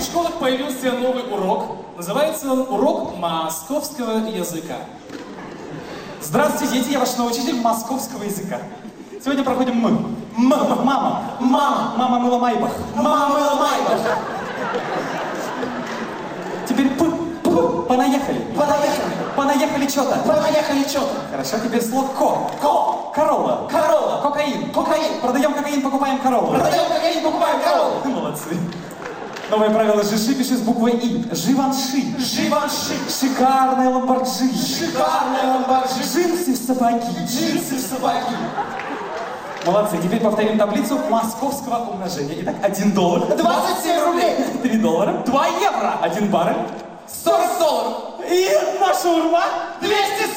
в школах появился новый урок. Называется он урок московского языка. Здравствуйте, дети, я ваш новый учитель московского языка. Сегодня проходим мы. М, м- мама. Мама. Мама мыла майбах. Мама мыла майбах. Теперь п, п, понаехали. Понаехали. Понаехали что-то. Понаехали что-то. Хорошо, теперь слово ко. Ко. Корола. Корола. Кокаин. Кокаин. Продаем кокаин, покупаем королу. Продаем кокаин, покупаем корову. Молодцы. Новое правило Жиши пиши с буквой И. Живанши. Живанши. Шикарная ламборджини. Шикарная ламборджини. Джинсы в сапоги. Джинсы в сапоги. Молодцы. Теперь повторим таблицу московского умножения. Итак, 1 доллар. 27 рублей. 3 доллара. 2 евро. 1 баррель. 40 долларов. И наша урма. 240 рублей. Молодцы!